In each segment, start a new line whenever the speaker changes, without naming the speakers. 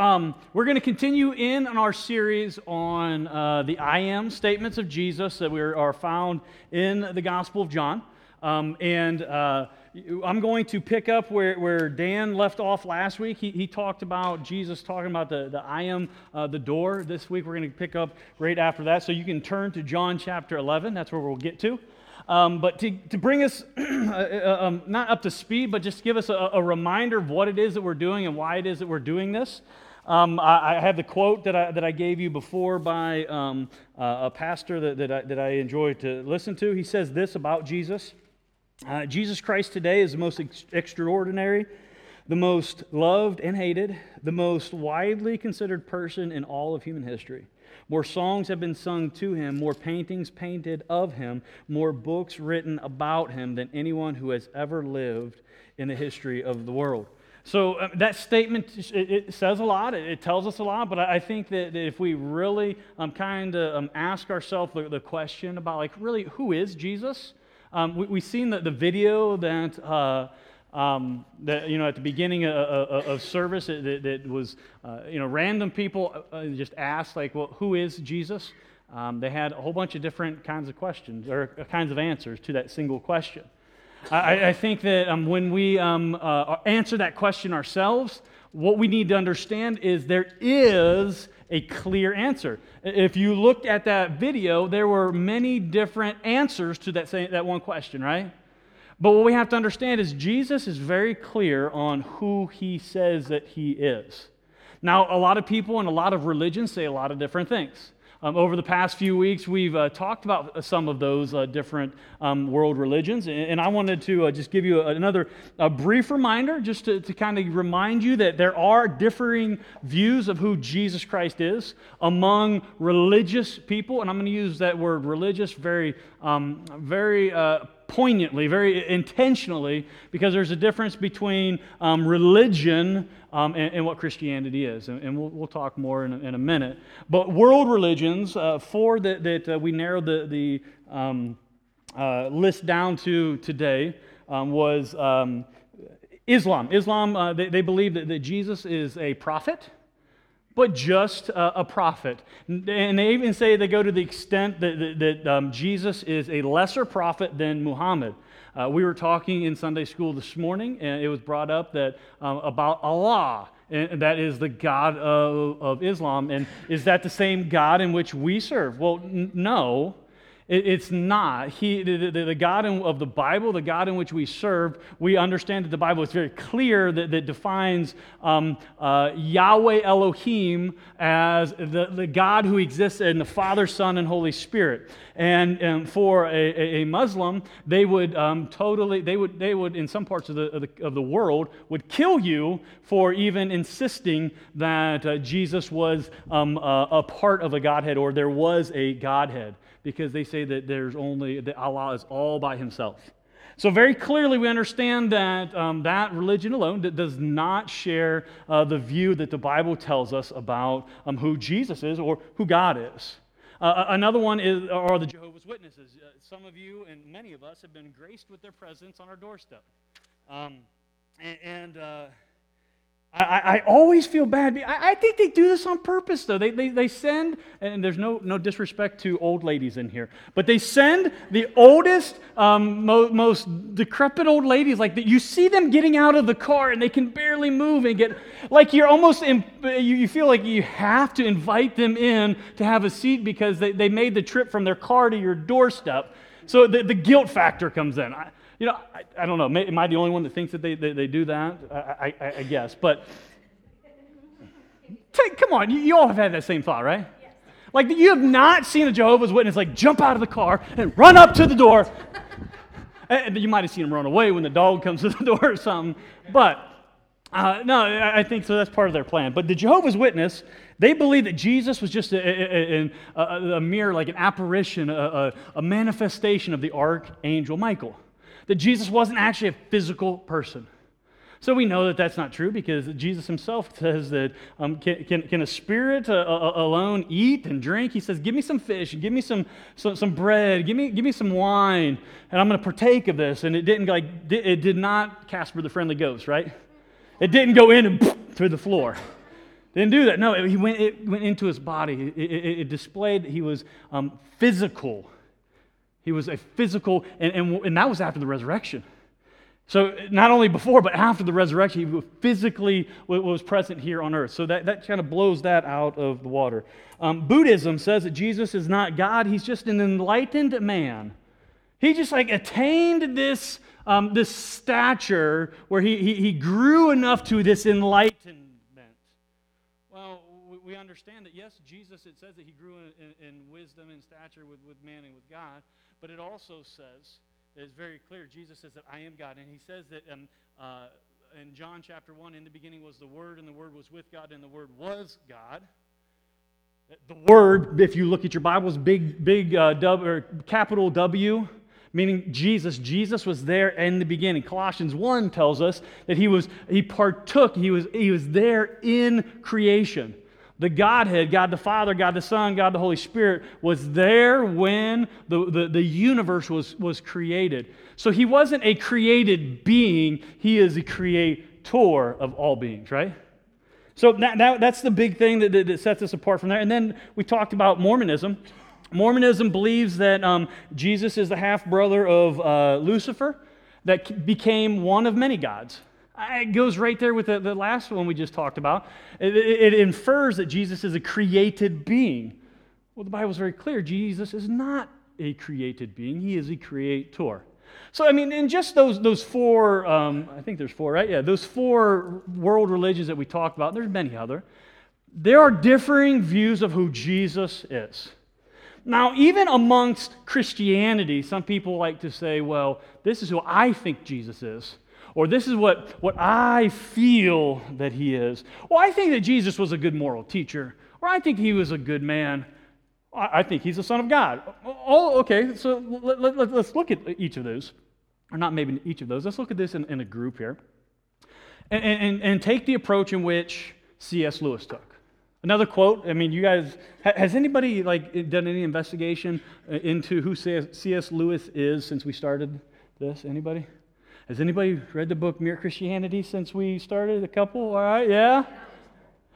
Um, we're going to continue in on our series on uh, the I am statements of Jesus that we are found in the Gospel of John. Um, and uh, I'm going to pick up where, where Dan left off last week. He, he talked about Jesus talking about the, the I am uh, the door. This week we're going to pick up right after that. So you can turn to John chapter 11. That's where we'll get to. Um, but to, to bring us uh, uh, um, not up to speed, but just give us a, a reminder of what it is that we're doing and why it is that we're doing this. Um, I, I, have the quote that I, that I gave you before by um, uh, a pastor that, that, I, that I enjoy to listen to. He says this about Jesus uh, Jesus Christ today is the most ex- extraordinary, the most loved and hated, the most widely considered person in all of human history. More songs have been sung to him, more paintings painted of him, more books written about him than anyone who has ever lived in the history of the world. So uh, that statement, it, it, says a lot, it, it, tells us a lot, but I, I think that, if we really um, kind of um, ask ourselves the, the, question about, like, really, who is Jesus? Um, we, have seen the, the video that, uh, um, that, you know, at the beginning of, of, of service, that, that was, uh, you know, random people uh, just asked, like, well, who is Jesus? Um, they had a whole bunch of different kinds of questions or uh, kinds of answers to that single question. I, I think that um, when we um, uh, answer that question ourselves, what we need to understand is there is a clear answer. If you looked at that video, there were many different answers to that, same, that one question, right? But what we have to understand is Jesus is very clear on who he says that he is. Now, a lot of people and a lot of religions say a lot of different things. Um, over the past few weeks, we've uh, talked about some of those uh, different um, world religions, and, and, I wanted to uh, just give you another brief reminder, just to, to kind of remind you that there are differing views of who Jesus Christ is among religious people, and I'm going to use that word religious very, um, very uh, poignantly, very intentionally, because there's a difference between um, religion um, and, and, what Christianity is. And, and we'll, we'll, talk more in a, in a, minute. But world religions, uh, four that, that uh, we narrowed the, the um, uh, list down to today, um, was um, Islam. Islam, uh, they, they, believe that, that Jesus is a prophet but just a prophet. And they even say they go to the extent that, that, that um, Jesus is a lesser prophet than Muhammad. Uh, we were talking in Sunday school this morning, and it was brought up that um, about Allah, and that is the God of, of Islam. And is that the same God in which we serve? Well, n- no. It's not. He, the, the, the God in, of the Bible, the God in which we serve, we understand that the Bible is very clear that, that defines um, uh, Yahweh Elohim as the, the God who exists in the Father, Son, and Holy Spirit. And, and for a, a, Muslim, they would um, totally, they would, they would, in some parts of the, of the, of the world, would kill you for even insisting that uh, Jesus was um, a, a part of a Godhead or there was a Godhead because they say that there's only, that Allah is all by himself. So, very clearly, we understand that um, that religion alone does not share uh, the view that the Bible tells us about um, who Jesus is or who God is. Uh, another one is, are the Jehovah's Witnesses. Uh, some of you and many of us have been graced with their presence on our doorstep. Um, and, and uh, I, I, always feel bad. I, I, think they do this on purpose, though. They, they, they send, and there's no, no disrespect to old ladies in here, but they send the oldest, um, mo- most decrepit old ladies. Like you see them getting out of the car and they can barely move and get, like you're almost, in, you, you feel like you have to invite them in to have a seat because they, they made the trip from their car to your doorstep. So the, the guilt factor comes in. I, you know, I, I don't know. Am I the only one that thinks that they, they, they do that? I, I, I guess. But take, come on, you, you, all have had that same thought, right? Yes. Like you have not seen a Jehovah's Witness like jump out of the car and run up to the door. and you might have seen him run away when the dog comes to the door or something. But uh, no, I think so. That's part of their plan. But the Jehovah's Witness, they believe that Jesus was just a, a, a, a mere, like an apparition, a, manifestation of the archangel Michael that Jesus wasn't actually a physical person. So we know that that's not true because Jesus himself says that um, can, can, can, a spirit uh, uh, alone eat and drink? He says, Give me some fish, give me some, some, some bread, give me, give me some wine, and I'm going to partake of this. And it didn't like, it did not Casper the Friendly Ghost, right? It didn't go in and through the floor. Didn't do that. No, he went, it went into his body. It, it, it displayed that he was um, physical. He was a physical, and, and, and that was after the resurrection. So not only before, but after the resurrection, he physically was present here on earth. So that, that kind of blows that out of the water. Um, Buddhism says that Jesus is not God, he's just an enlightened man. He just like attained this, um, this stature where he, he, he grew enough to this enlightenment. Well, we understand that, yes, Jesus, it says that he grew in, in, in wisdom and stature with, with man and with God, but it also says is very clear. Jesus says that I am God. And he says that um, uh, in John chapter 1, in the beginning was the Word, and the Word was with God, and the Word was God. The Word, if you look at your Bibles, big, big uh, w, or capital W, meaning Jesus. Jesus was there in the beginning. Colossians 1 tells us that he was, he partook, he was, he was there in creation. The Godhead, God the Father, God the Son, God the Holy Spirit, was there when the, the, the, universe was, was created. So he wasn't a created being, he is a creator of all beings, right? So that, that, that's the big thing that, that, sets us apart from there. And then we talked about Mormonism. Mormonism believes that um, Jesus is the half brother of uh, Lucifer that became one of many gods. It goes right there with the, the last one we just talked about. It, it, it infers that Jesus is a created being. Well, the Bible is very clear Jesus is not a created being, he is a creator. So, I mean, in just those, those four, um, I think there's four, right? Yeah, those four world religions that we talked about, there's many other. There are differing views of who Jesus is. Now, even amongst Christianity, some people like to say, well, this is who I think Jesus is or this is what, what I feel that he is. Well, I think that Jesus was a good moral teacher, or I think he was a good man. I, think he's the Son of God. Oh, okay, so let, us let, let's look at each of those, or not maybe each of those. Let's look at this in, in a group here and, and, and take the approach in which C.S. Lewis took. Another quote. I mean, you guys, has anybody like done any investigation uh, into who C.S. Lewis is since we started this? Anybody? Has anybody read the book Mere Christianity since we started? A couple? All right, yeah?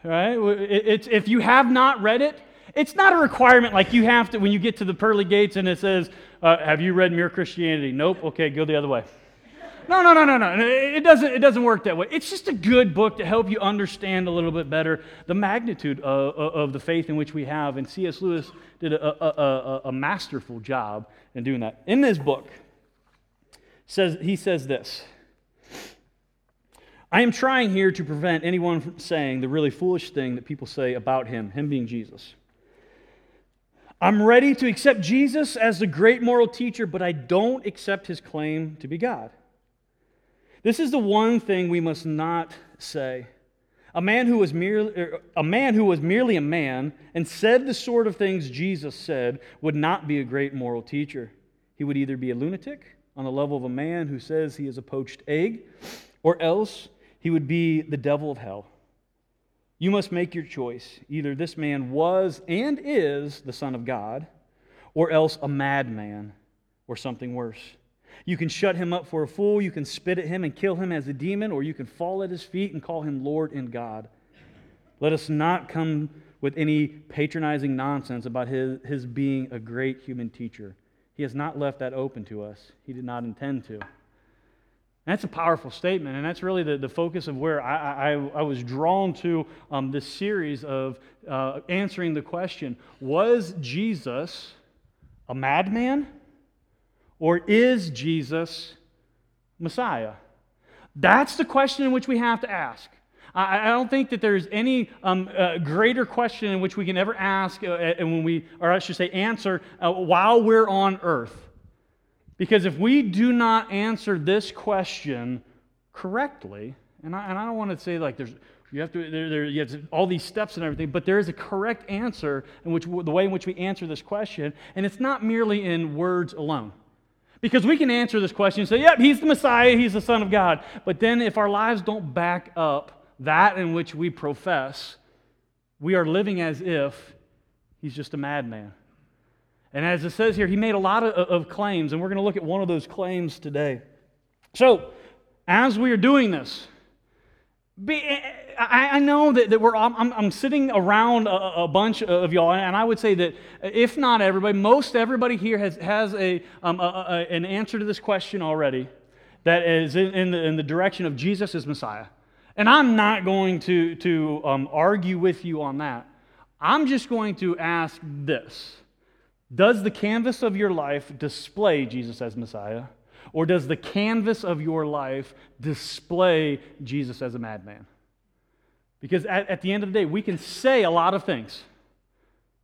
All right? It's, if you have not read it, it's not a requirement like you have to when you get to the pearly gates and it says, uh, Have you read Mere Christianity? Nope. Okay, go the other way. No, no, no, no, no. It doesn't, it doesn't work that way. It's just a good book to help you understand a little bit better the magnitude of, of the faith in which we have. And C.S. Lewis did a, a, a, a masterful job in doing that. In this book, says, he says this I am trying here to prevent anyone from saying the really foolish thing that people say about him, him being Jesus. I'm ready to accept Jesus as the great moral teacher, but I don't accept his claim to be God. This is the one thing we must not say. A man who was merely er, a man who was merely a man and said the sort of things Jesus said would not be a great moral teacher. He would either be a lunatic on the level of a man who says he is a poached egg, or else he would be the devil of hell. You must make your choice. Either this man was and is the Son of God, or else a madman, or something worse. You can shut him up for a fool, you can spit at him and kill him as a demon, or you can fall at his feet and call him Lord and God. Let us not come with any patronizing nonsense about his, his being a great human teacher. He has not left that open to us. He did not intend to. That's a powerful statement, and that's really the, the focus of where I, I, I was drawn to um, this series of uh, answering the question Was Jesus a madman? Or is Jesus Messiah? That's the question in which we have to ask. I, I don't think that there's any um, uh, greater question in which we can ever ask, uh, and when we, or I should say, answer uh, while we're on earth. Because if we do not answer this question correctly, and I, and I don't want to say like there's you have to there, there you have all these steps and everything, but there is a correct answer in which the way in which we answer this question, and it's not merely in words alone. Because we can answer this question and say, yep, he's the Messiah, he's the Son of God. But then if our lives don't back up that in which we profess, we are living as if he's just a madman. And as it says here, he made a lot of, of claims, and we're going to look at one of those claims today. So, as we are doing this, Be, I, I know that, that we're, I'm, I'm sitting around a, a, bunch of y'all, and I would say that if not everybody, most everybody here has, has a, um, a, a an answer to this question already that is in, in, the, in the direction of Jesus as Messiah. And I'm not going to, to um, argue with you on that. I'm just going to ask this Does the canvas of your life display Jesus as Messiah? Or does the canvas of your life display Jesus as a madman? Because at, at the end of the day, we can say a lot of things,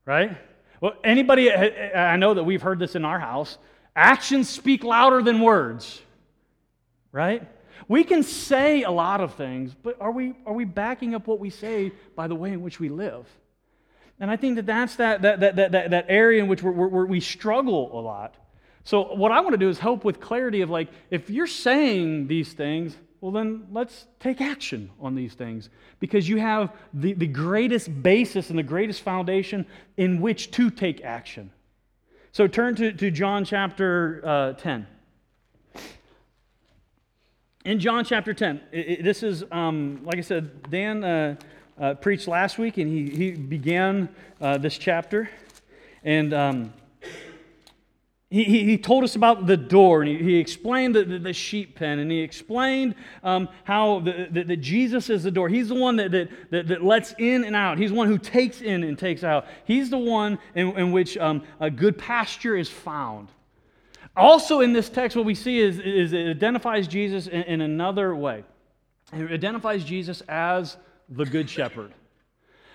right? Well, anybody, I know that we've heard this in our house actions speak louder than words, right? We can say a lot of things, but are we, are we backing up what we say by the way in which we live? And I think that that's that, that, that, that, that area in which we're, we're, we struggle a lot. So, what I want to do is help with clarity of like, if you're saying these things, well, then let's take action on these things because you have the, the greatest basis and the greatest foundation in which to take action. So, turn to, to John chapter uh, 10. In John chapter 10, it, it, this is, um, like I said, Dan uh, uh, preached last week and he, he began uh, this chapter. And. Um, he, he, he, told us about the door and he, he explained the, the, the, sheep pen and he explained um, how the, Jesus is the door. He's the one that, that, that, that, lets in and out. He's the one who takes in and takes out. He's the one in, in which um, a good pasture is found. Also, in this text, what we see is, is it identifies Jesus in, in another way. It identifies Jesus as the good shepherd.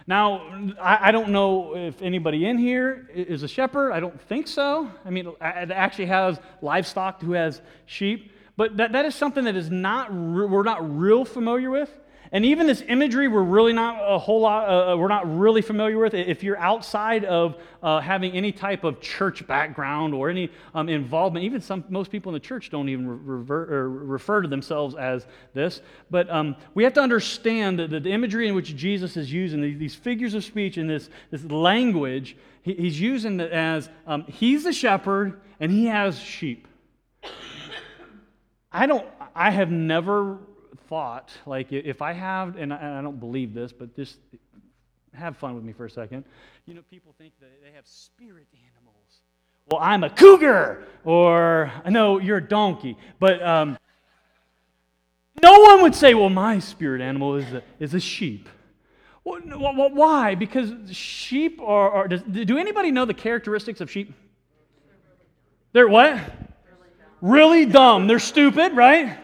Now, I, I, don't know if anybody in here is a shepherd. I don't think so. I mean, it actually has livestock who has sheep. But that, that is something that is not, we're not real familiar with. And even this imagery, we're really not a whole lot, uh, uh, we're not really familiar with. If you're outside of uh, having any type of church background or any um, involvement, even some, most people in the church don't even revert, refer to themselves as this. But um, we have to understand that the imagery in which Jesus is using, these figures of speech and this, this language, he, he's using it as um, he's the shepherd and he has sheep. I don't, I have never thought, like if I have, and I, don't believe this, but just have fun with me for a second. You know, people think that they have spirit animals. Well, I'm a cougar, or no, you're a donkey. But um, no one would say, well, my spirit animal is a, is a sheep. Well, why? Because sheep are, are does, do anybody know the characteristics of sheep? They're what? Really dumb. They're stupid, right?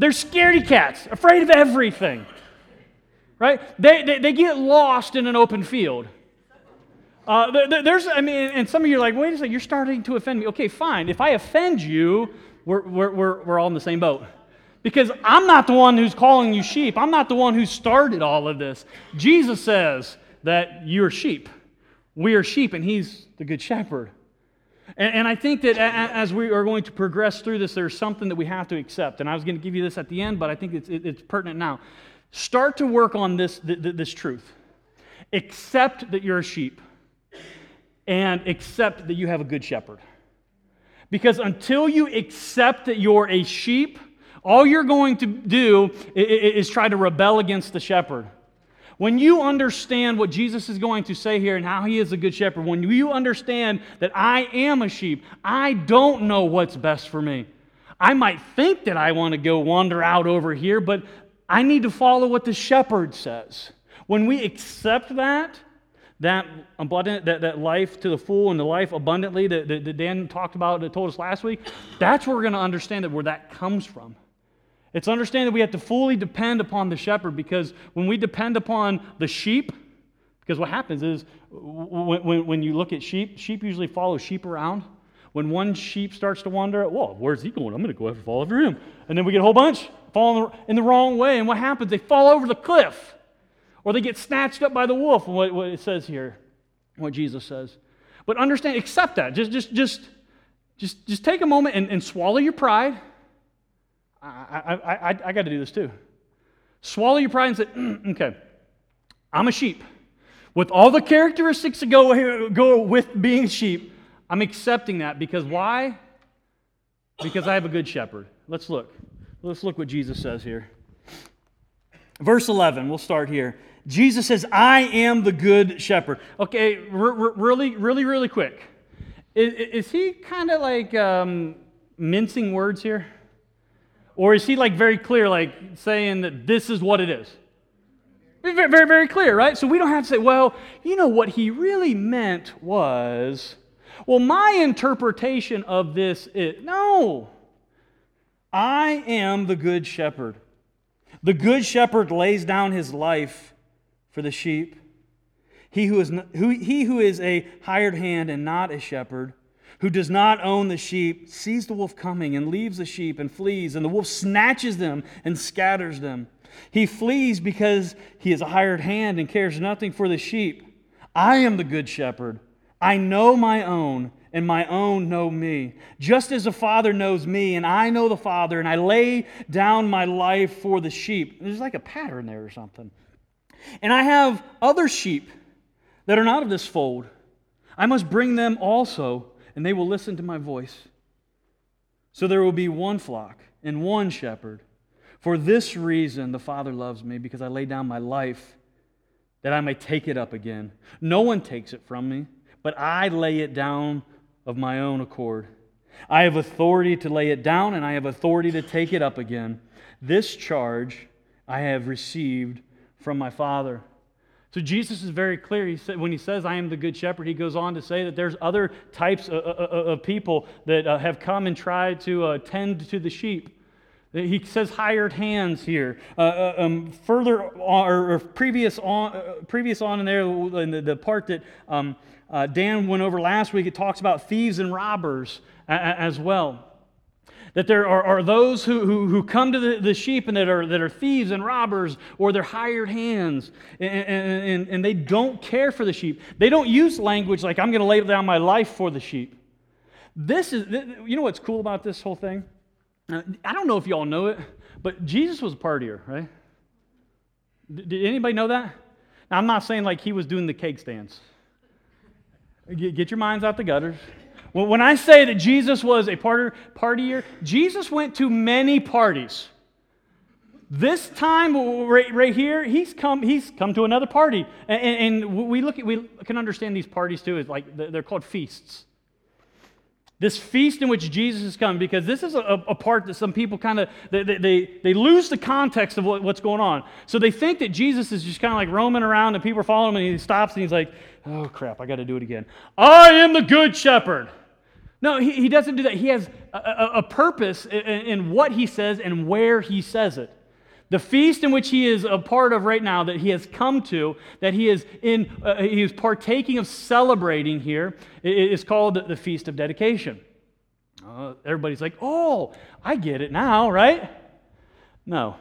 They're scaredy cats, afraid of everything. Right? They, they, they get lost in an open field. Uh, there's, I mean, and some of you are like, wait a second, you're starting to offend me. Okay, fine. If I offend you, we're, we're, we're, we're all in the same boat. Because I'm not the one who's calling you sheep. I'm not the one who started all of this. Jesus says that you're sheep. We are sheep, and He's the good shepherd. And, and I think that as we are going to progress through this, there's something that we have to accept. And I was going to give you this at the end, but I think it's, it's pertinent now. Start to work on this, this truth. Accept that you're a sheep, and accept that you have a good shepherd. Because until you accept that you're a sheep, all you're going to do is try to rebel against the shepherd. When you understand what Jesus is going to say here and how he is a good shepherd, when you understand that I am a sheep, I don't know what's best for me. I might think that I want to go wander out over here, but I need to follow what the shepherd says. When we accept that, that, abundant, that, that life to the full and the life abundantly that, that, that Dan talked about, that told us last week, that's where we're going to understand that where that comes from. It's understanding that we have to fully depend upon the shepherd because when we depend upon the sheep, because what happens is when, when, when you look at sheep, sheep usually follow sheep around. When one sheep starts to wander, well, where's he going? I'm going to go and follow after him. And then we get a whole bunch falling in the wrong way. And what happens? They fall over the cliff or they get snatched up by the wolf, what, what it says here, what Jesus says. But understand, accept that. Just, just, just, just, just take a moment and, and swallow your pride I, I, I, I got to do this too. Swallow your pride and say, mm, okay, I'm a sheep. With all the characteristics that go, go with being sheep, I'm accepting that because why? Because I have a good shepherd. Let's look. Let's look what Jesus says here. Verse 11, we'll start here. Jesus says, I am the good shepherd. Okay, r- r- really, really, really quick. Is, is he kind of like um, mincing words here? Or is he like very clear, like saying that this is what it is? Very, very, very clear, right? So we don't have to say, well, you know, what he really meant was, well, my interpretation of this is. No. I am the good shepherd. The good shepherd lays down his life for the sheep. He who is, who, he who is a hired hand and not a shepherd, who does not own the sheep, sees the wolf coming and leaves the sheep and flees, and the wolf snatches them and scatters them. He flees because he is a hired hand and cares nothing for the sheep. I am the good shepherd. I know my own, and my own know me. Just as the Father knows me, and I know the Father, and I lay down my life for the sheep. There's like a pattern there or something. And I have other sheep that are not of this fold. I must bring them also, and they will listen to my voice. So there will be one flock and one shepherd. For this reason, the Father loves me, because I lay down my life that I may take it up again. No one takes it from me, but I lay it down of my own accord. I have authority to lay it down, and I have authority to take it up again. This charge I have received from my Father. So Jesus is very clear. He said, when he says, I am the good shepherd, he goes on to say that there's other types of, of, of people that uh, have come and tried to uh, tend to the sheep. He says hired hands here. Uh, uh um, further on, or, previous on, uh, previous on in there, in the, the part that um, uh, Dan went over last week, it talks about thieves and robbers a, a, as well. That there are, are those who, who, who, come to the, the sheep and that are, that are thieves and robbers or they're hired hands and, and, and they don't care for the sheep. They don't use language like, I'm going to lay down my life for the sheep. This is, you know what's cool about this whole thing? Uh, I don't know if y'all know it, but Jesus was a partier, right? Did anybody know that? Now, I'm not saying like he was doing the cake stands. Get your minds out the gutters. When I say that Jesus was a partier, Jesus went to many parties. This time, right, right, here, he's come, he's come to another party. And, and we, look at, we can understand these parties too, is like they're called feasts. This feast in which Jesus has come, because this is a, a part that some people kind of, they, they, they lose the context of what, what's going on. So they think that Jesus is just kind of like roaming around and people are following him and he stops and he's like, oh crap, I got to do it again. I am the good shepherd. No, he, he doesn't do that. He has a, a, a purpose in, in what he says and where he says it. The feast in which he is a part of right now, that he has come to, that he is in, uh, he is partaking of celebrating here, is called the Feast of Dedication. Uh, everybody's like, oh, I get it now, right? No.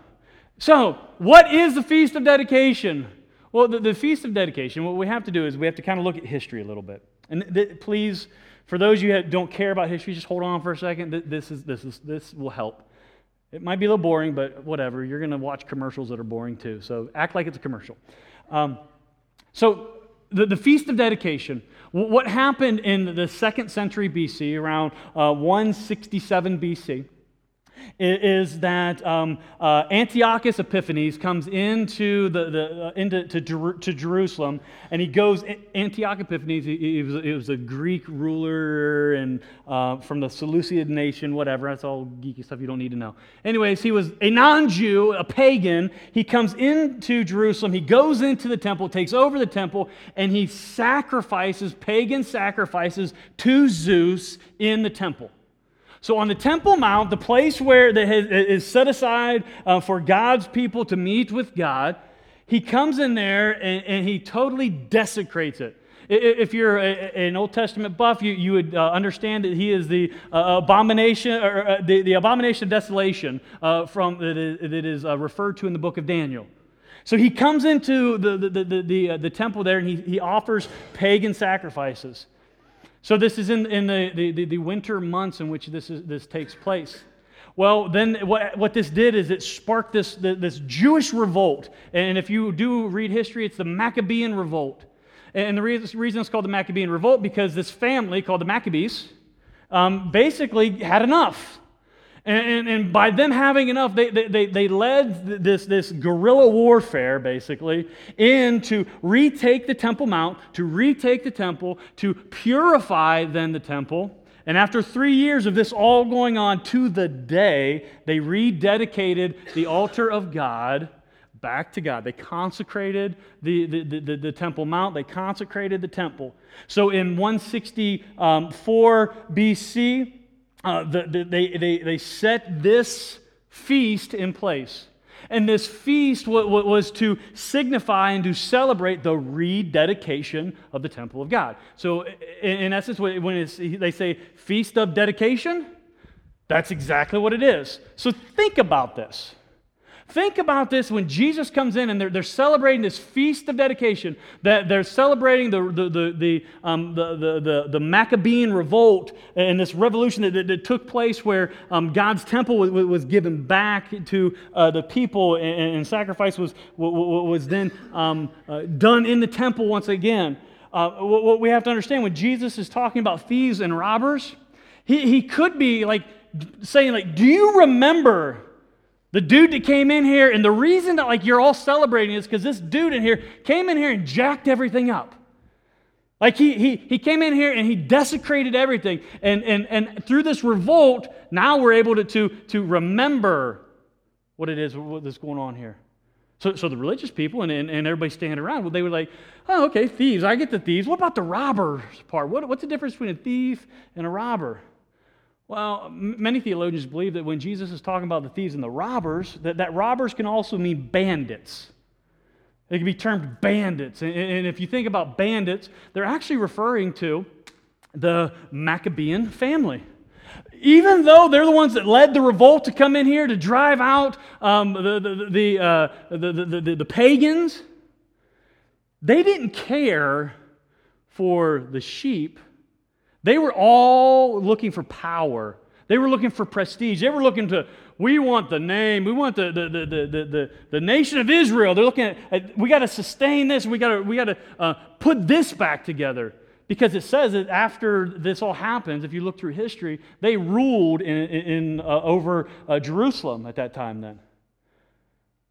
So, what is the Feast of Dedication? Well, the, the Feast of Dedication, what we have to do is we have to kind of look at history a little bit. And th- please, for those of you that don't care about history, just hold on for a second. This, is, this, is, this will help. It might be a little boring, but whatever. You're going to watch commercials that are boring too. So act like it's a commercial. Um, so, the, the Feast of Dedication, what happened in the second century BC, around uh, 167 BC, is that um, uh, Antiochus Epiphanes comes into, the, the, uh, into to, to, Jerusalem, and he goes, Antiochus Epiphanes, he, he, was, he was, a Greek ruler and uh, from the Seleucid nation, whatever. That's all geeky stuff you don't need to know. Anyways, he was a non-Jew, a pagan. He comes into Jerusalem, he goes into the temple, takes over the temple, and he sacrifices, pagan sacrifices to Zeus in the temple. So, on the Temple Mount, the place where that is set aside uh, for God's people to meet with God, he comes in there and, and he totally desecrates it. If you're a, an Old Testament buff, you, you would uh, understand that he is the uh, abomination, or uh, the, the abomination of desolation uh, from, that is, uh, referred to in the book of Daniel. So he comes into the, the, the, the, the temple there and he, he offers pagan sacrifices. So this is in, in the, the, the winter months in which this, is, this takes place. Well, then what, what this did is it sparked this, this Jewish revolt. And if you do read history, it's the Maccabean revolt. And the reason it's called the Maccabean revolt because this family called the Maccabees um, basically had enough. And, and, and, by them having enough, they, they, they led this, this guerrilla warfare, basically, in to retake the Temple Mount, to retake the temple, to purify then the temple. And after three years of this all going on to the day, they rededicated the altar of God back to God. They consecrated the, the, the, the, Temple Mount, they consecrated the temple. So in 164 um, BC, uh, the, the, they, they, they set this feast in place. And this feast was to signify and to celebrate the rededication of the temple of God. So, in essence, when they say feast of dedication, that's exactly what it is. So, think about this. Think about this when Jesus comes in and they're, they're celebrating this feast of dedication, that they're celebrating the, the, the, the, um, the, the, the, the, Maccabean revolt and this revolution that, that, that took place where um, God's temple was, was, given back to uh, the people and, and, sacrifice was, was then um, uh, done in the temple once again. Uh, what we have to understand when Jesus is talking about thieves and robbers, he, he could be like saying, like, do you remember the dude that came in here, and the reason that like you're all celebrating is because this dude in here came in here and jacked everything up. Like he, he, he came in here and he desecrated everything. And, and, and through this revolt, now we're able to, to, to remember what it is, what is going on here. So, so the religious people and, and, and everybody standing around, well, they were like, oh, okay, thieves. I get the thieves. What about the robbers part? What, what's the difference between a thief and a robber? Well, many theologians believe that when Jesus is talking about the thieves and the robbers, that, that robbers can also mean bandits. They can be termed bandits. And, and if you think about bandits, they're actually referring to the Maccabean family. Even though they're the ones that led the revolt to come in here to drive out um, the, the, the, uh, the, the, the, the pagans, they didn't care for the sheep they were all looking for power. They were looking for prestige. They were looking to, we want the name. We want the, the, the, the, the, the nation of Israel. They're looking at, we got to sustain this. We got to, we got to uh, put this back together. Because it says that after this all happens, if you look through history, they ruled in, in uh, over uh, Jerusalem at that time then.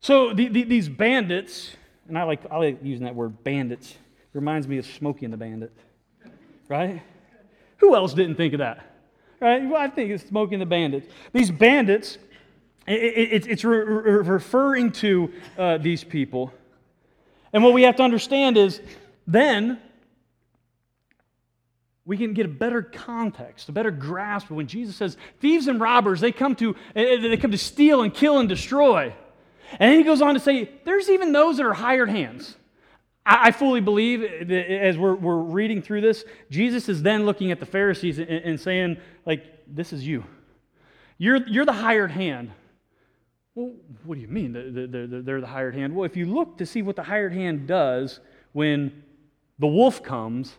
So the, the, these bandits, and I like, I like using that word bandits, reminds me of Smokey and the Bandit, right? Who else didn't think of that? Right? Well, I think it's Smoking the Bandits. These bandits, it, it, it's re- re- referring to uh, these people. And what we have to understand is then we can get a better context, a better grasp when Jesus says thieves and robbers, they come to, eh, eh, they come to steal and kill and destroy. And then he goes on to say, there's even those that are hired hands. I fully believe that as we're, we're reading through this, Jesus is then looking at the Pharisees and, and saying, like, this is you. You're, you're the hired hand. Well, what do you mean they're, they're the hired hand? Well, if you look to see what the hired hand does when the wolf comes,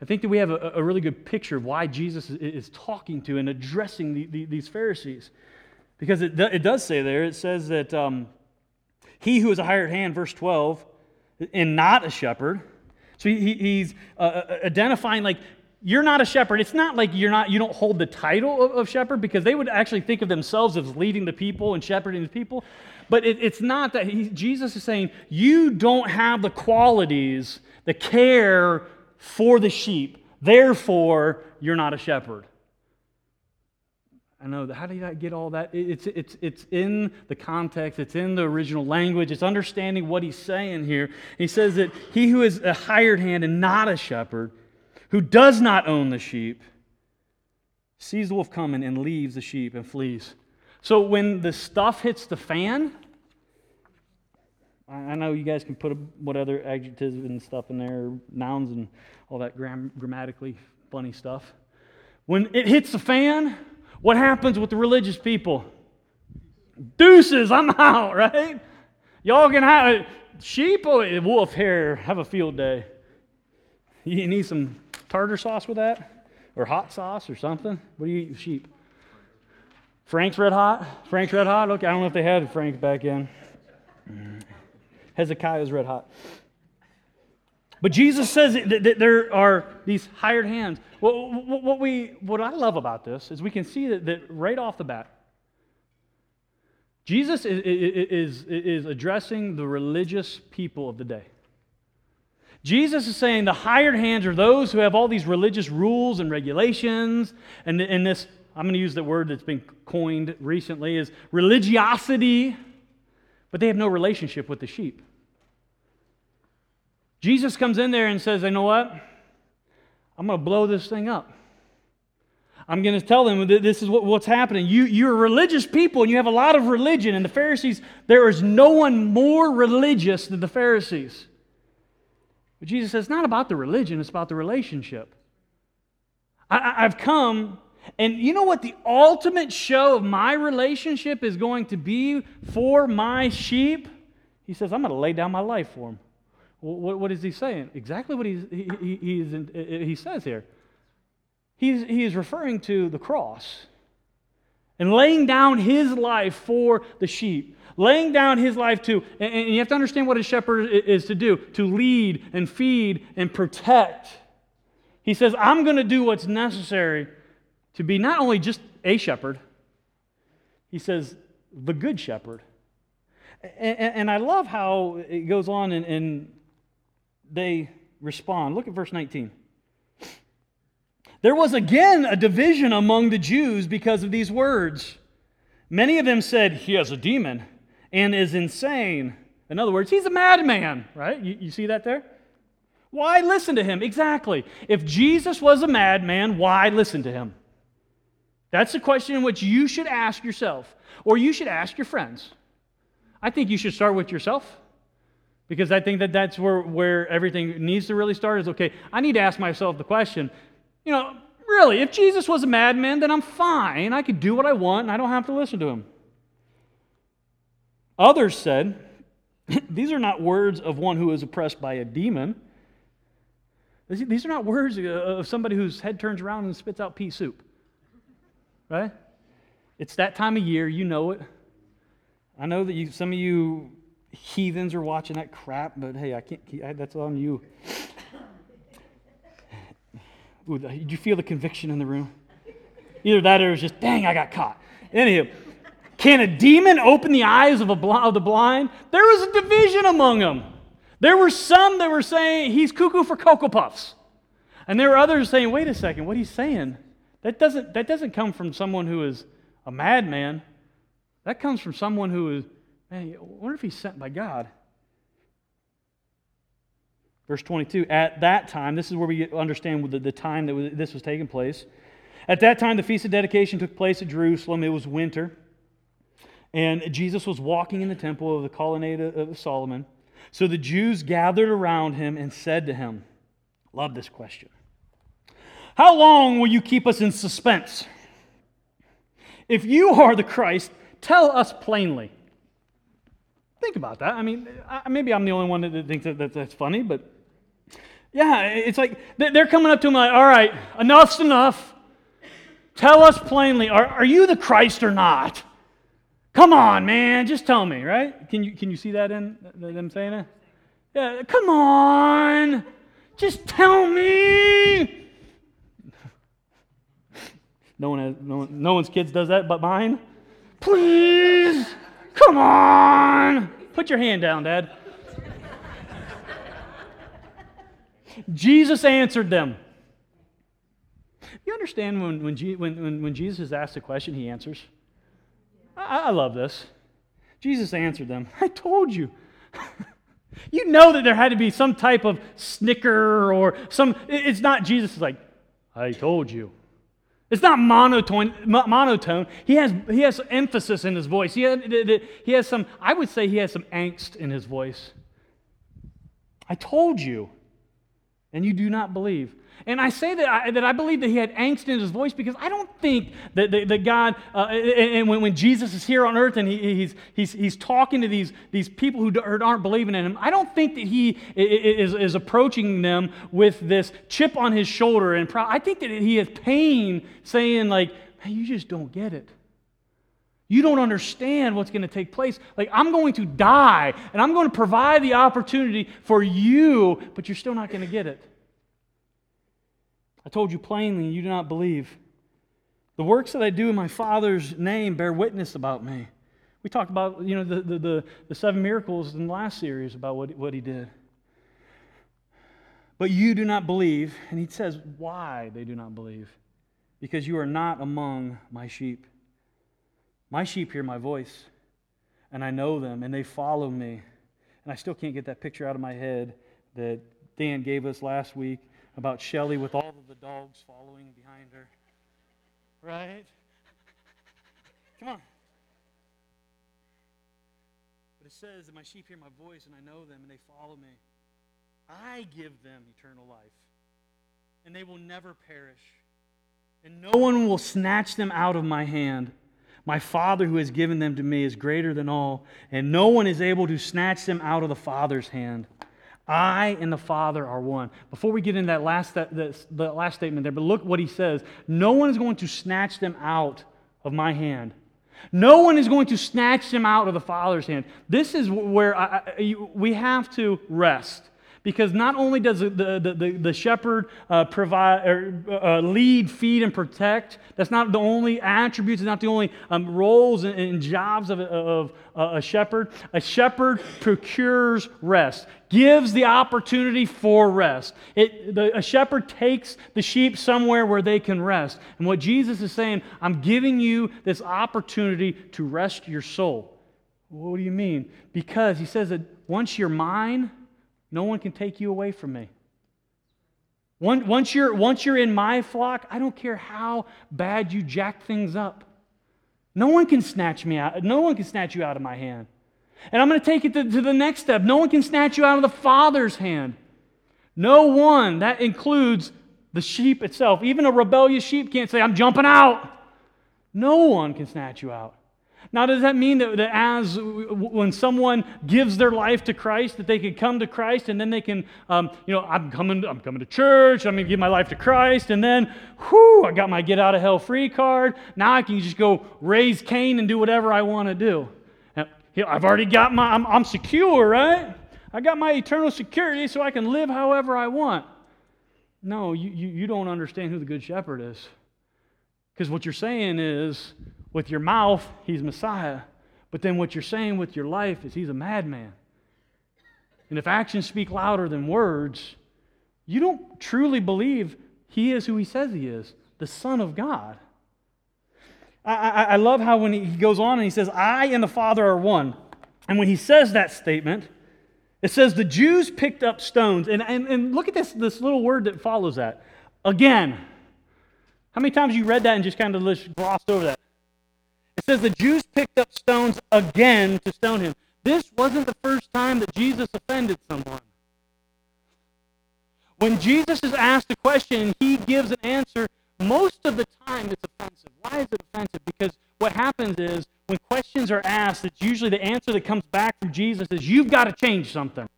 I think that we have a, a really good picture of why Jesus is talking to and addressing the, the, these Pharisees. Because it, it does say there, it says that um, he who is a hired hand, verse 12, and not a shepherd. So he, he's uh, uh, identifying like you're not a shepherd. It's not like you're not you don't hold the title of, of, shepherd because they would actually think of themselves as leading the people and shepherding the people. But it, it's not that he, Jesus is saying you don't have the qualities, the care for the sheep. Therefore, you're not a shepherd. I know, how did I get all that? It's, it's, it's in the context, it's in the original language, it's understanding what he's saying here. He says that he who is a hired hand and not a shepherd, who does not own the sheep, sees the wolf coming and leaves the sheep and flees. So when the stuff hits the fan, I know you guys can put what other adjectives and stuff in there, nouns and all that gram- grammatically funny stuff. When it hits the fan, what happens with the religious people? Deuces, I'm out, right? Y'all can have uh, sheep or wolf here. Have a field day. You need some tartar sauce with that? Or hot sauce or something? What do you eat with sheep? Frank's Red Hot? Frank's Red Hot? Okay, I don't know if they had Frank's back in. Hezekiah's Red Hot. But Jesus says that there are these hired hands. What, we, what I love about this is we can see that, right off the bat, Jesus is, is, addressing the religious people of the day. Jesus is saying the hired hands are those who have all these religious rules and regulations, and, and this, I'm going to use the word that's been coined recently, is religiosity, but they have no relationship with the sheep. Jesus comes in there and says, You know what? I'm going to blow this thing up. I'm going to tell them that this is what, what's happening. You, you're religious people and you have a lot of religion. And the Pharisees, there is no one more religious than the Pharisees. But Jesus says, it's not about the religion, it's about the relationship. I, I've come, and you know what the ultimate show of my relationship is going to be for my sheep? He says, I'm going to lay down my life for them. What, what is he saying? Exactly what he's, he, he, he's, he says here. He's, he is referring to the cross and laying down his life for the sheep laying down his life to, and you have to understand what a shepherd is to do to lead and feed and protect. He says, I'm going to do what's necessary to be not only just a shepherd, he says, the good shepherd. And, and I love how it goes on and they respond. Look at verse 19. There was again a division among the Jews because of these words. Many of them said, He has a demon and is insane. In other words, he's a madman, right? You, you see that there? Why listen to him? Exactly. If Jesus was a madman, why listen to him? That's the question in which you should ask yourself, or you should ask your friends. I think you should start with yourself because I think that that's where, where everything needs to really start is okay, I need to ask myself the question, you know, really, if Jesus was a madman, then I'm fine. I could do what I want and I don't have to listen to him. Others said, These are not words of one who is oppressed by a demon. These are not words of somebody whose head turns around and spits out pea soup. Right? It's that time of year. You know it. I know that you, some of you heathens are watching that crap, but hey, I can't. That's on you. Ooh, did you feel the conviction in the room? Either that or it was just, dang, I got caught. Anywho, can a demon open the eyes of, bl- of the blind? There was a division among them. There were some that were saying he's cuckoo for Cocoa Puffs. And there were others saying, wait a second, what he's saying, that doesn't, that doesn't come from someone who is a madman. That comes from someone who is, man, I wonder if he's sent by God. Verse 22, at that time, this is where we understand the, the time that this was taking place. At that time, the Feast of Dedication took place at Jerusalem. It was winter. And Jesus was walking in the temple of the colonnade of Solomon. So the Jews gathered around him and said to him, Love this question. How long will you keep us in suspense? If you are the Christ, tell us plainly. Think about that. I mean, maybe I'm the only one that thinks that that's funny, but yeah, it's like they're coming up to him like, all right, enough's enough. Tell us plainly, are, are you the Christ or not? Come on, man, just tell me, right? Can you, can you see that in them saying it? Yeah, come on, just tell me. No one has, no, no one's kids does that but mine. Please, come on. Put your hand down, Dad. Jesus answered them. You understand when, when, when, when Jesus is asked a question, he answers? I, I love this. Jesus answered them, I told you. you know that there had to be some type of snicker or some, it's not Jesus is like, I told you. It's not monotone. monotone. He has, he has emphasis in his voice. He, he has some, I would say he has some angst in his voice. I told you, and you do not believe. And I say that I, that I believe that he had angst in his voice because I don't think that, that, that God, uh, and when, when Jesus is here on earth and he, he's, he's, he's talking to these, these people who aren't believing in him, I don't think that he is, is approaching them with this chip on his shoulder. And I think that he has pain saying, like, hey, you just don't get it. You don't understand what's going to take place. Like, I'm going to die, and I'm going to provide the opportunity for you, but you're still not going to get it. I told you plainly, you do not believe. The works that I do in my Father's name bear witness about me. We talked about, you know, the, the, the, the seven miracles in the last series about what, what he did. But you do not believe. And he says why they do not believe. Because you are not among my sheep. My sheep hear my voice, and I know them, and they follow me. And I still can't get that picture out of my head that Dan gave us last week about Shelly with all of the dogs following behind her. Right? Come on. But it says that my sheep hear my voice and I know them and they follow me. I give them eternal life and they will never perish. And no one will snatch them out of my hand. My Father who has given them to me is greater than all, and no one is able to snatch them out of the Father's hand. I and the Father are one. Before we get into that last, that, the last statement there, but look what he says. No one is going to snatch them out of my hand. No one is going to snatch them out of the Father's hand. This is where I, I, we have to rest. Because not only does the, the, the, the shepherd uh, provide, or, uh, lead, feed, and protect, that's not the only attributes, it's not the only um, roles and, and, jobs of, of uh, a shepherd. A shepherd procures rest, gives the opportunity for rest. It, the, a shepherd takes the sheep somewhere where they can rest. And what Jesus is saying, I'm giving you this opportunity to rest your soul. What do you mean? Because he says that once you're mine, no one can take you away from me. Once you're, once you're in my flock, I don't care how bad you jack things up. No one can snatch me out. No one can snatch you out of my hand. And I'm going to take it to, to the next step. No one can snatch you out of the Father's hand. No one. That includes the sheep itself. Even a rebellious sheep can't say, I'm jumping out. No one can snatch you out. Now, does that mean that, that, as when someone gives their life to Christ, that they can come to Christ and then they can, um, you know, I'm coming, I'm coming to church, I'm going to give my life to Christ, and then, whew, I got my get out of hell free card. Now I can just go raise Cain and do whatever I want to do. Know, I've already got my, I'm, I'm secure, right? I got my eternal security so I can live however I want. No, you, you, you don't understand who the Good Shepherd is. Because what you're saying is, with your mouth, he's Messiah. But then what you're saying with your life is he's a madman. And if actions speak louder than words, you don't truly believe he is who he says he is the Son of God. I, I, I love how when he goes on and he says, I and the Father are one. And when he says that statement, it says the Jews picked up stones. And, and, and look at this, this little word that follows that. Again. How many times you read that and just kind of glossed over that? It says the Jews picked up stones again to stone him. This wasn't the first time that Jesus offended someone. When Jesus is asked a question, and he gives an answer. Most of the time, it's offensive. Why is it offensive? Because what happens is when questions are asked, it's usually the answer that comes back from Jesus is, You've got to change something.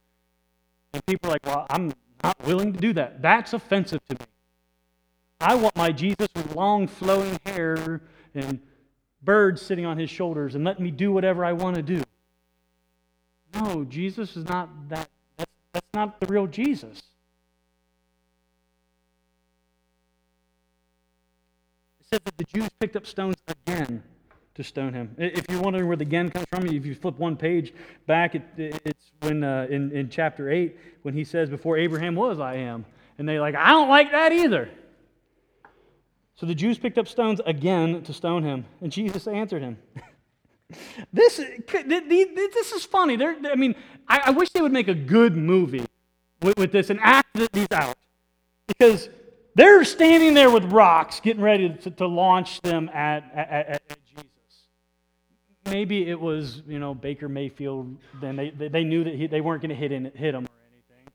And people are like, Well, I'm not willing to do that. That's offensive to me. I want my Jesus with long flowing hair and birds sitting on his shoulders and let me do whatever I want to do. No, Jesus is not that. That's, that's not the real Jesus. It says that the Jews picked up stones again to stone him. If you're wondering where the again comes from, if you flip one page back, it, it's when uh, in, in chapter 8 when he says, Before Abraham was, I am. And they're like, I don't like that either. So the Jews picked up stones again to stone him, and Jesus answered him. this, this is funny. They're, I mean, I, I, wish they would make a good movie with, with this and act these out. Because they're standing there with rocks, getting ready to, to launch them at, at, at, Jesus. Maybe it was, you know, Baker Mayfield. Then they, they knew that he, they weren't going to hit, hit him or anything.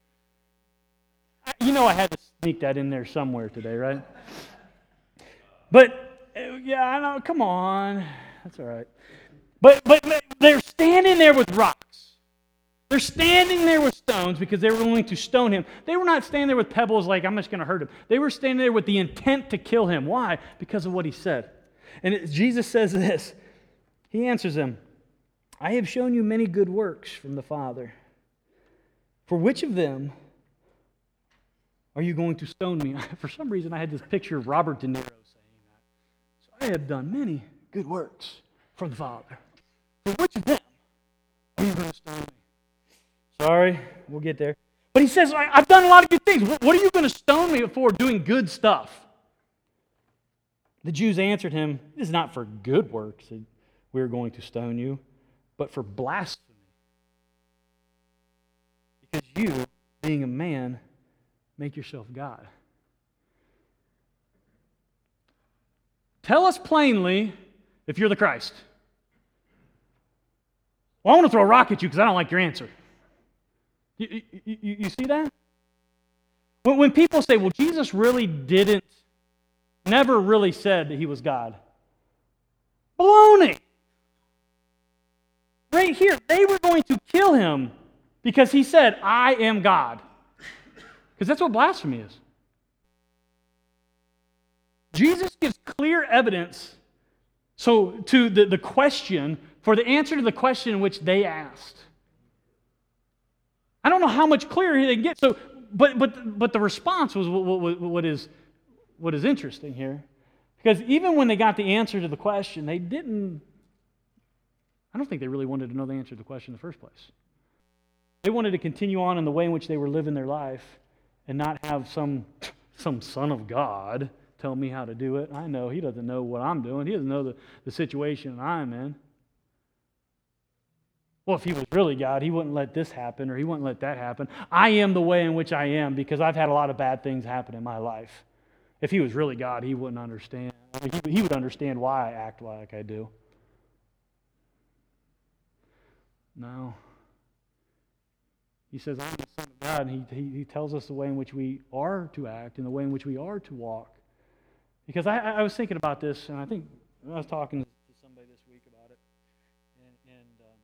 You know, I had to sneak that in there somewhere today, right? But, eh, yeah, I know, come on. That's all right. But, but they're standing there with rocks. They're standing there with stones because they were willing to stone him. They were not standing there with pebbles like, I'm just going to hurt him. They were standing there with the intent to kill him. Why? Because of what he said. And it, Jesus says this He answers them I have shown you many good works from the Father. For which of them are you going to stone me? For some reason, I had this picture of Robert De Niro I have done many good works from the Father. So which of them are you going to stone me? Sorry, we'll get there. But he says, I've done a lot of good things. What are you going to stone me for doing good stuff? The Jews answered him, It is not for good works that we are going to stone you, but for blasphemy. Because you, being a man, make yourself God. Tell us plainly if you're the Christ. Well, I want to throw a rock at you because I don't like your answer. You, you, you, see that? When, when people say, well, Jesus really didn't, never really said that he was God. Baloney. Right here, they were going to kill him because he said, I am God. Because that's what blasphemy is. Jesus gives clear evidence so to the, the question for the answer to the question which they asked. I don't know how much clearer they can get. So, but but but the response was what, what, what is what is interesting here, because even when they got the answer to the question, they didn't. I don't think they really wanted to know the answer to the question in the first place. They wanted to continue on in the way in which they were living their life, and not have some some son of God tell me how to do it. I know he doesn't know what I'm doing. He doesn't know the, the situation I'm in well, if he was really God, he wouldn't let this happen or he wouldn't let that happen. I am the way in which I am because I've had a lot of bad things happen in my life. If he was really God, he wouldn't understand. He, he would understand why I act like I do. No. He says, I'm the Son of God, and he, he, he, tells us the way in which we are to act and the way in which we are to walk. Because I, I was thinking about this, and I think I was talking to somebody this week about it. And, and um,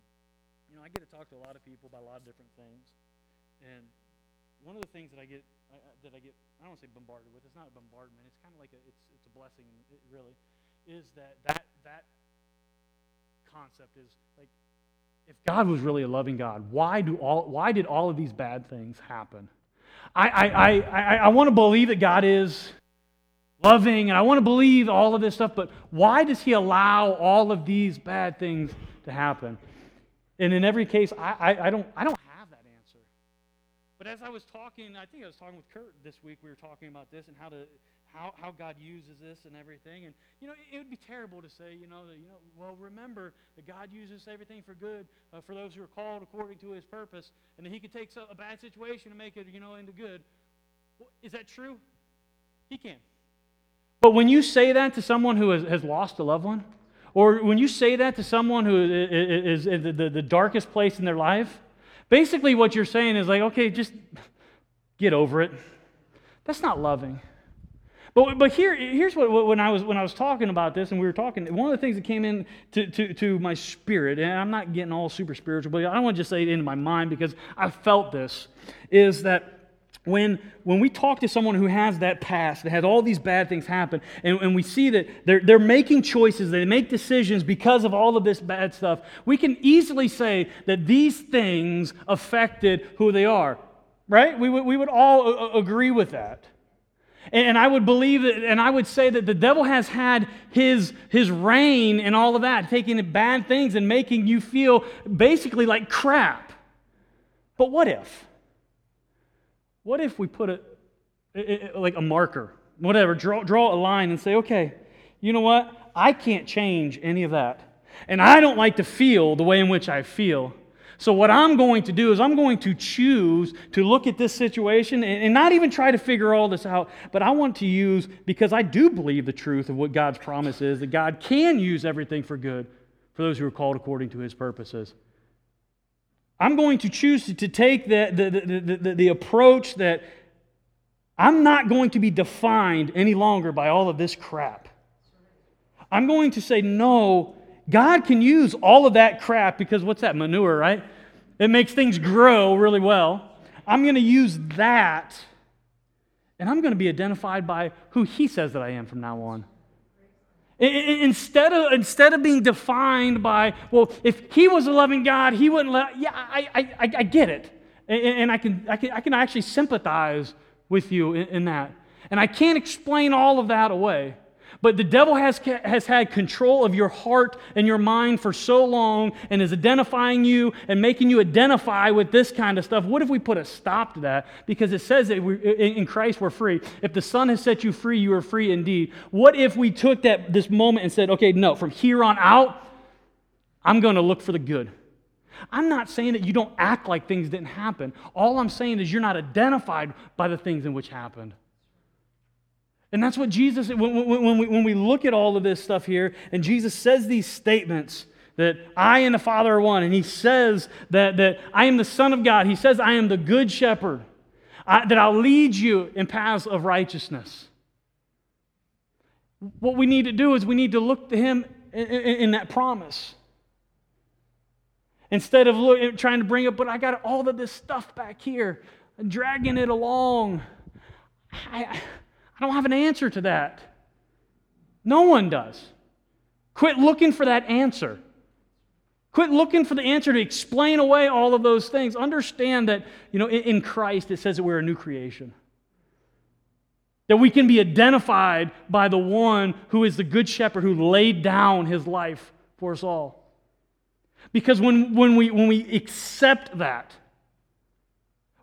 you know, I get to talk to a lot of people about a lot of different things, and one of the things that I get I, that I get I don't want to say bombarded with. It's not a bombardment. It's kind of like a it's it's a blessing. Really is that that that concept is like if God was really a loving God, why do all why did all of these bad things happen? I I I I, I want to believe that God is loving and I want to believe all of this stuff, but why does He allow all of these bad things to happen? And in every case, I, I, I, don't, I don't have that answer. But as I was talking, I think I was talking with Kurt this week, we were talking about this and how, to, how, how God uses this and everything. And, you know, it, it would be terrible to say, you know, that, you know, well, remember that God uses everything for good uh, for those who are called according to his purpose, and that he could take a bad situation and make it, you know, into good. Is that true? He can. But when you say that to someone who has, has lost a loved one, or when you say that to someone who is in the, the darkest place in their life, basically what you're saying is like, okay, just get over it. That's not loving. But, but here, here's what, when, I was, when I was talking about this and we were talking, one of the things that came in to, to, to my spirit, and I'm not getting all super spiritual, but I don't want to just say it into my mind because I felt this, is that when, when we talk to someone who has that past, that has all these bad things happen, and, and we see that they're, they're making choices, they make decisions because of all of this bad stuff, we can easily say that these things affected who they are, right? We, we would all agree with that. And I would believe that, and I would say that the devil has had his, his reign and all of that, taking bad things and making you feel basically like crap. But what if? What if we put a, like a marker, whatever, draw, draw a line and say, okay, you know what? I can't change any of that. And I don't like to feel the way in which I feel. So, what I'm going to do is I'm going to choose to look at this situation and, and, not even try to figure all this out, but I want to use, because I do believe the truth of what God's promise is, that God can use everything for good for those who are called according to his purposes. I'm going to choose to take the, the, the, the, approach that I'm not going to be defined any longer by all of this crap. I'm going to say, no, God can use all of that crap because what's that? Manure, right? It makes things grow really well. I'm going to use that and I'm going to be identified by who He says that I am from now on. Instead of, instead of being defined by, well, if he was a loving God, he wouldn't let, yeah, I, I, I get it. And I can, I, can, I can actually sympathize with you in, in that. And I can't explain all of that away. But the devil has, has had control of your heart and your mind for so long and is identifying you and making you identify with this kind of stuff. What if we put a stop to that? Because it says that we, in Christ we're free. If the Son has set you free, you are free indeed. What if we took that, this moment and said, okay, no, from here on out, I'm going to look for the good. I'm not saying that you don't act like things didn't happen. All I'm saying is you're not identified by the things in which happened. And that's what Jesus, when, when, we, when we look at all of this stuff here, and Jesus says these statements that I and the Father are one, and he says that, that I am the Son of God, he says, I am the good shepherd, I, that I'll lead you in paths of righteousness. What we need to do is we need to look to him in, in, in that promise. Instead of look, trying to bring up, but I got all of this stuff back here, dragging it along. I, I don't have an answer to that. No one does. Quit looking for that answer. Quit looking for the answer to explain away all of those things. Understand that, you know, in Christ it says that we're a new creation. That we can be identified by the one who is the good shepherd who laid down his life for us all. Because when, when, we, when we accept that,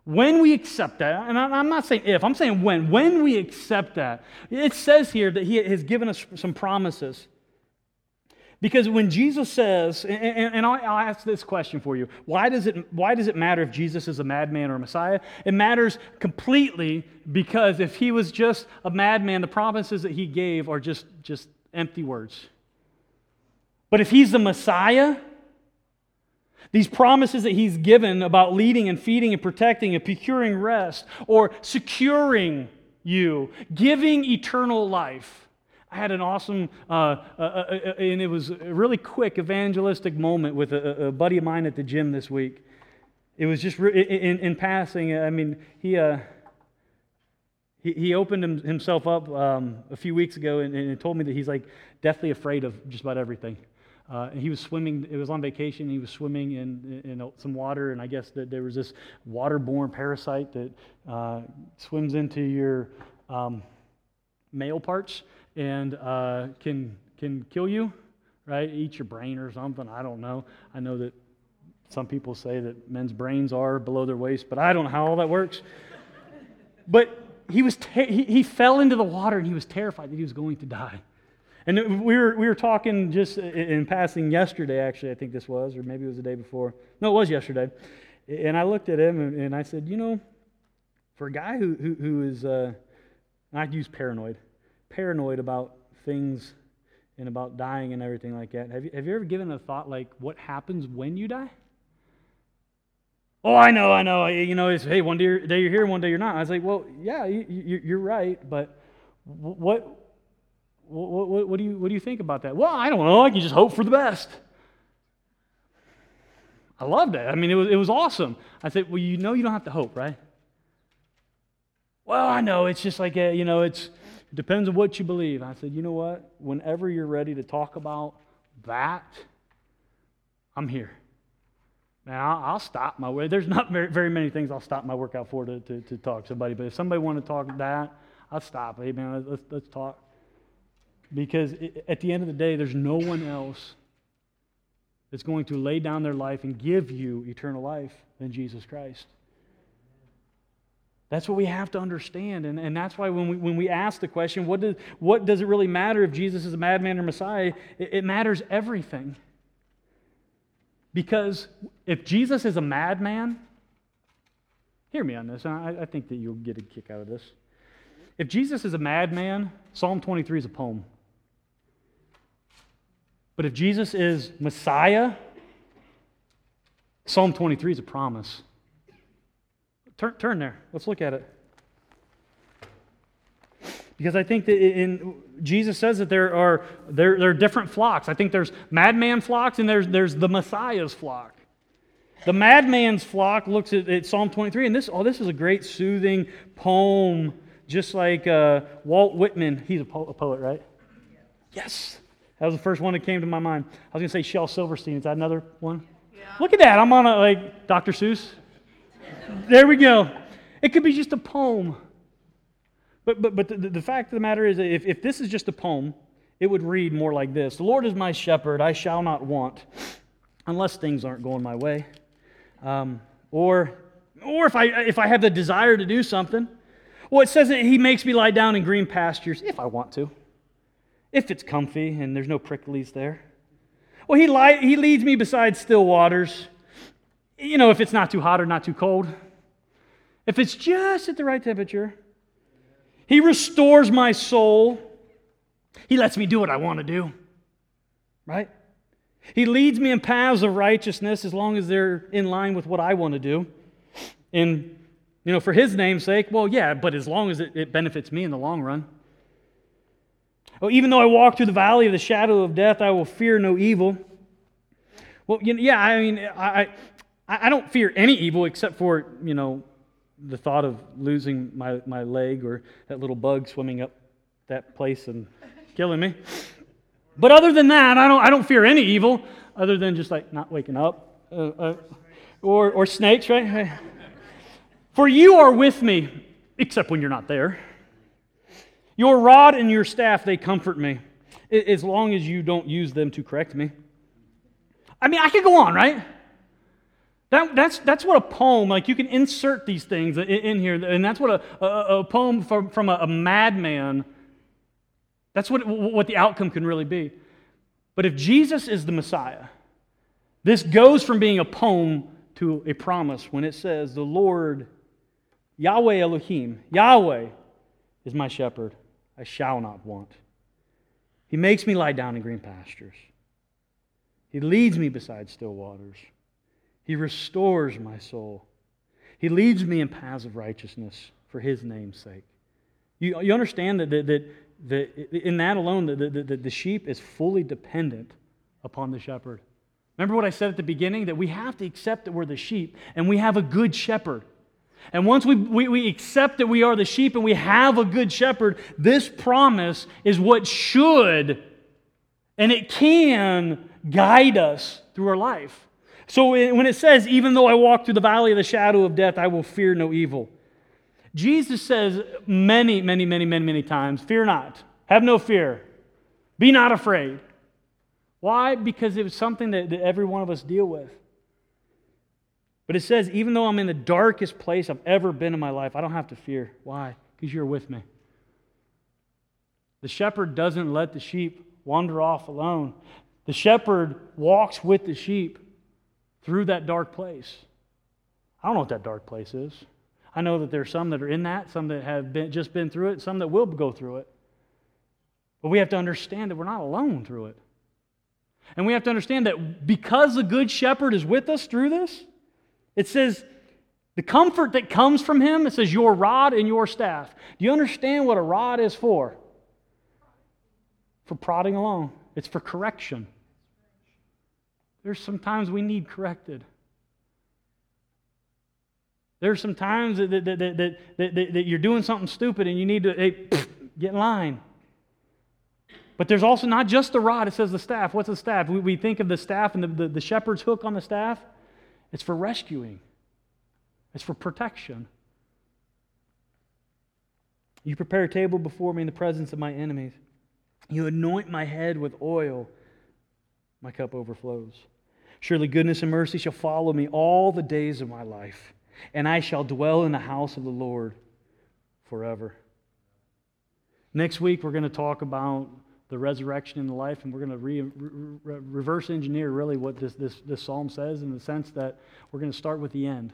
when we accept that, and I'm not saying if, I'm saying when, when we accept that, it says here that He has given us some promises. Because when Jesus says, and, I'll, ask this question for you why does, it, why does it matter if Jesus is a madman or a Messiah? It matters completely because if he was just a madman, the promises that he gave are just, just empty words. But if he's the Messiah, these promises that he's given about leading and feeding and protecting and procuring rest or securing you, giving eternal life. I had an awesome, uh, uh, uh, uh and it was a really quick evangelistic moment with a, a, buddy of mine at the gym this week. It was just re- in, in, passing. I mean, he, uh, he, he, opened himself up um, a few weeks ago and, and told me that he's like deathly afraid of just about everything. Uh, and he was swimming, it was on vacation, he was swimming in, in, some water, and I guess that there was this waterborne parasite that uh, swims into your um, male parts and uh, can, can kill you, right? Eat your brain or something. I don't know. I know that some people say that men's brains are below their waist, but I don't know how all that works. but he, was he, he fell into the water and he was terrified that he was going to die. And we were, we were talking just in passing yesterday, actually, I think this was, or maybe it was the day before. No, it was yesterday. And I looked at him and, I said, you know, for a guy who, who, who is, uh, I use paranoid, paranoid about things and about dying and everything like that, have you, have you ever given a thought like what happens when you die? Oh, I know, I know. You know, it's, hey, one day you're, day you're here, one day you're not. I was like, well, yeah, you, you're right, but what, what, what, what, do you, what do you think about that? Well, I don't know. I can just hope for the best. I loved it. I mean, it was, it was awesome. I said, Well, you know, you don't have to hope, right? Well, I know. It's just like, a, you know, it's, it depends on what you believe. I said, You know what? Whenever you're ready to talk about that, I'm here. Now, I'll, stop my way. There's not very, very, many things I'll stop my workout for to, to, to talk to somebody, but if somebody want to talk that, I'll stop. Hey, man, let's, let's talk. Because at the end of the day, there's no one else that's going to lay down their life and give you eternal life than Jesus Christ. That's what we have to understand. And, and that's why when we, when we ask the question, what does, what does it really matter if Jesus is a madman or Messiah? It, it matters everything. Because if Jesus is a madman, hear me on this. I, I think that you'll get a kick out of this. If Jesus is a madman, Psalm 23 is a poem. But if Jesus is Messiah, Psalm 23 is a promise. Turn, turn there. Let's look at it. Because I think that in Jesus says that there are there, there are different flocks. I think there's madman flocks and there's there's the Messiah's flock. The madman's flock looks at, at Psalm 23, and this oh this is a great soothing poem, just like uh, Walt Whitman. He's a, po- a poet, right? Yes. That was the first one that came to my mind. I was going to say Shel Silverstein. Is that another one? Yeah. Look at that. I'm on a, like, Dr. Seuss. there we go. It could be just a poem. But, but, but the, the fact of the matter is, if, if this is just a poem, it would read more like this The Lord is my shepherd, I shall not want, unless things aren't going my way. Um, or or if I, if I have the desire to do something. Well, it says that He makes me lie down in green pastures if I want to, if it's comfy and there's no pricklies there. Well, He, li- he leads me beside still waters, you know, if it's not too hot or not too cold. If it's just at the right temperature. He restores my soul. He lets me do what I want to do. Right? He leads me in paths of righteousness as long as they're in line with what I want to do. And, you know, for his name's sake, well, yeah, but as long as it, it benefits me in the long run. Oh, even though I walk through the valley of the shadow of death, I will fear no evil. Well, yeah, I mean, I, I, I don't fear any evil except for, you know, the thought of losing my, my leg or that little bug swimming up that place and killing me. But other than that, I don't, I don't fear any evil other than just like not waking up. Uh, uh, or, or snakes, right? For you are with me, except when you're not there. Your rod and your staff, they comfort me, as long as you don't use them to correct me. I mean, I could go on, right? That, that's, that's what a poem, like you can insert these things in, in here, and that's what a, a, a poem from, from a, a madman, that's what, what the outcome can really be. But if Jesus is the Messiah, this goes from being a poem to a promise when it says, The Lord, Yahweh Elohim, Yahweh is my shepherd, I shall not want. He makes me lie down in green pastures. He leads me beside still waters. He restores my soul. He leads me in paths of righteousness for his name's sake. You, you understand that, that, that, that in that alone, the, the, the sheep is fully dependent upon the shepherd. Remember what I said at the beginning? That we have to accept that we're the sheep and we have a good shepherd. And once we, we, we, accept that we are the sheep and we have a good shepherd, this promise is what should and it can guide us through our life. So when it says, even though I walk through the valley of the shadow of death, I will fear no evil. Jesus says many, many, many, many, many times, fear not, have no fear, be not afraid. Why? Because it was something that, that every one of us deal with. But it says, even though I'm in the darkest place I've ever been in my life, I don't have to fear. Why? Because you're with me. The shepherd doesn't let the sheep wander off alone. The shepherd walks with the sheep through that dark place. I don't know what that dark place is. I know that there are some that are in that, some that have been, just been through it, some that will go through it. But we have to understand that we're not alone through it. And we have to understand that because the Good Shepherd is with us through this, it says the comfort that comes from him, it says your rod and your staff. Do you understand what a rod is for? For prodding along, it's for correction. There's sometimes we need corrected. There's some times that, that, that, that, that, that you're doing something stupid and you need to hey, get in line. But there's also not just the rod, it says the staff. What's the staff? We, we think of the staff and the, the, the shepherd's hook on the staff. It's for rescuing, it's for protection. You prepare a table before me in the presence of my enemies. You anoint my head with oil. My cup overflows. Surely goodness and mercy shall follow me all the days of my life, and I shall dwell in the house of the Lord forever. Next week, we're going to talk about the resurrection and the life, and we're going to re- re- reverse engineer really what this, this, this psalm says in the sense that we're going to start with the end.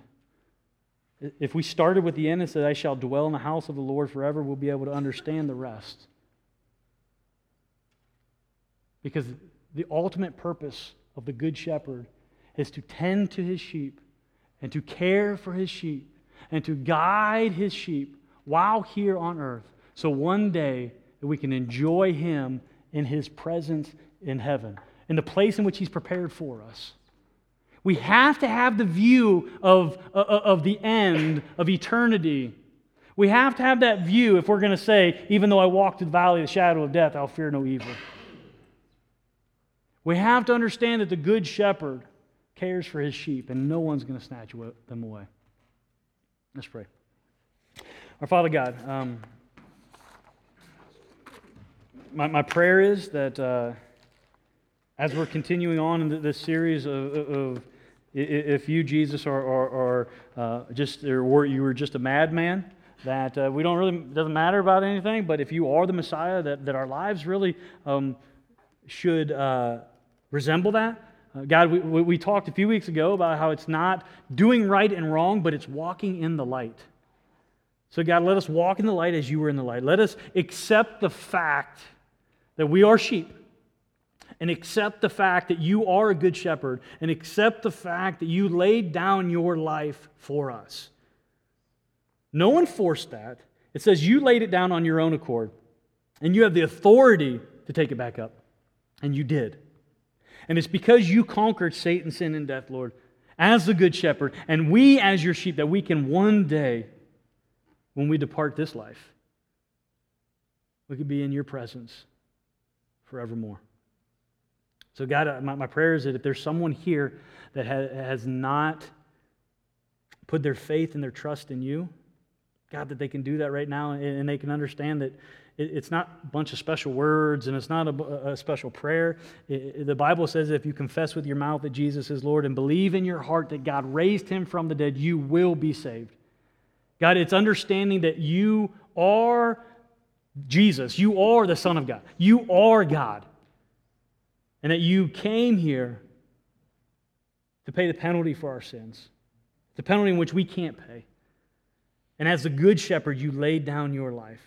If we started with the end and said, I shall dwell in the house of the Lord forever, we'll be able to understand the rest. Because the ultimate purpose of the Good Shepherd is to tend to his sheep and to care for his sheep and to guide his sheep while here on earth. So one day that we can enjoy him in his presence in heaven, in the place in which he's prepared for us. We have to have the view of, uh, of the end of eternity. We have to have that view if we're going to say, even though I walk through the valley of the shadow of death, I'll fear no evil. We have to understand that the good shepherd cares for his sheep and no one's going to snatch them away. Let's pray. Our Father God, um, my, my prayer is that uh, as we're continuing on in this series of, of if you, Jesus, are, are, are uh, just, or you were just a madman, that uh, we don't really, doesn't matter about anything, but if you are the Messiah, that, that our lives really um, should uh, resemble that. Uh, God, we, we talked a few weeks ago about how it's not doing right and wrong, but it's walking in the light. So, God, let us walk in the light as you were in the light. Let us accept the fact that we are sheep and accept the fact that you are a good shepherd and accept the fact that you laid down your life for us. No one forced that. It says you laid it down on your own accord, and you have the authority to take it back up. And you did. And it's because you conquered Satan, sin, and death, Lord, as the good shepherd, and we as your sheep, that we can one day, when we depart this life, we could be in your presence forevermore. So, God, uh, my, my prayer is that if there's someone here that has not put their faith and their trust in you, God, that they can do that right now and they can understand that it's not a bunch of special words and it's not a, a special prayer. It, the Bible says if you confess with your mouth that Jesus is Lord and believe in your heart that God raised him from the dead, you will be saved. God, it's understanding that you are Jesus. You are the Son of God. You are God. And that you came here to pay the penalty for our sins, the penalty in which we can't pay. And as the good shepherd, you laid down your life.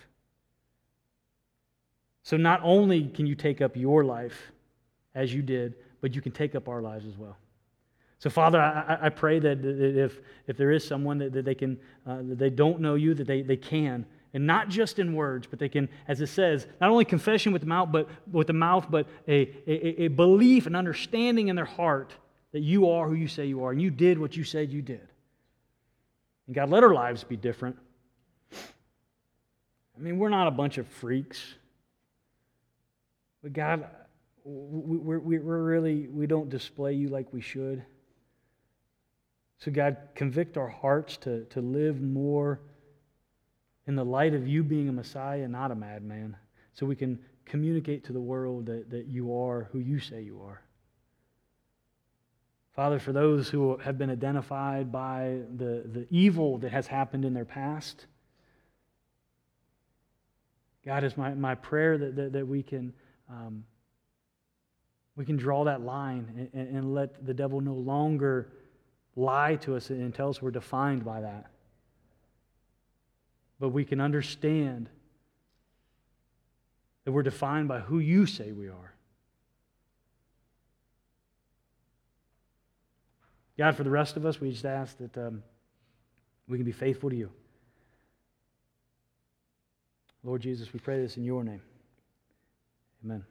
So not only can you take up your life as you did, but you can take up our lives as well. So, Father, I, I pray that if, if there is someone that, that they can, uh, that they don't know you, that they, they can, and not just in words, but they can, as it says, not only confession with the mouth, but with the mouth, but a, a, a belief and understanding in their heart that you are who you say you are, and you did what you said you did. And God, let our lives be different. I mean, we're not a bunch of freaks. But God, we're, we're really, we don't display you like we should. So, God, convict our hearts to, to live more in the light of you being a Messiah, not a madman, so we can communicate to the world that, that you are who you say you are. Father, for those who have been identified by the, the evil that has happened in their past, God, is my, my prayer that, that, that we, can, um, we can draw that line and, and let the devil no longer lie to us and tell us we're defined by that. But we can understand that we're defined by who you say we are. God, for the rest of us, we just ask that um, we can be faithful to you. Lord Jesus, we pray this in your name. Amen.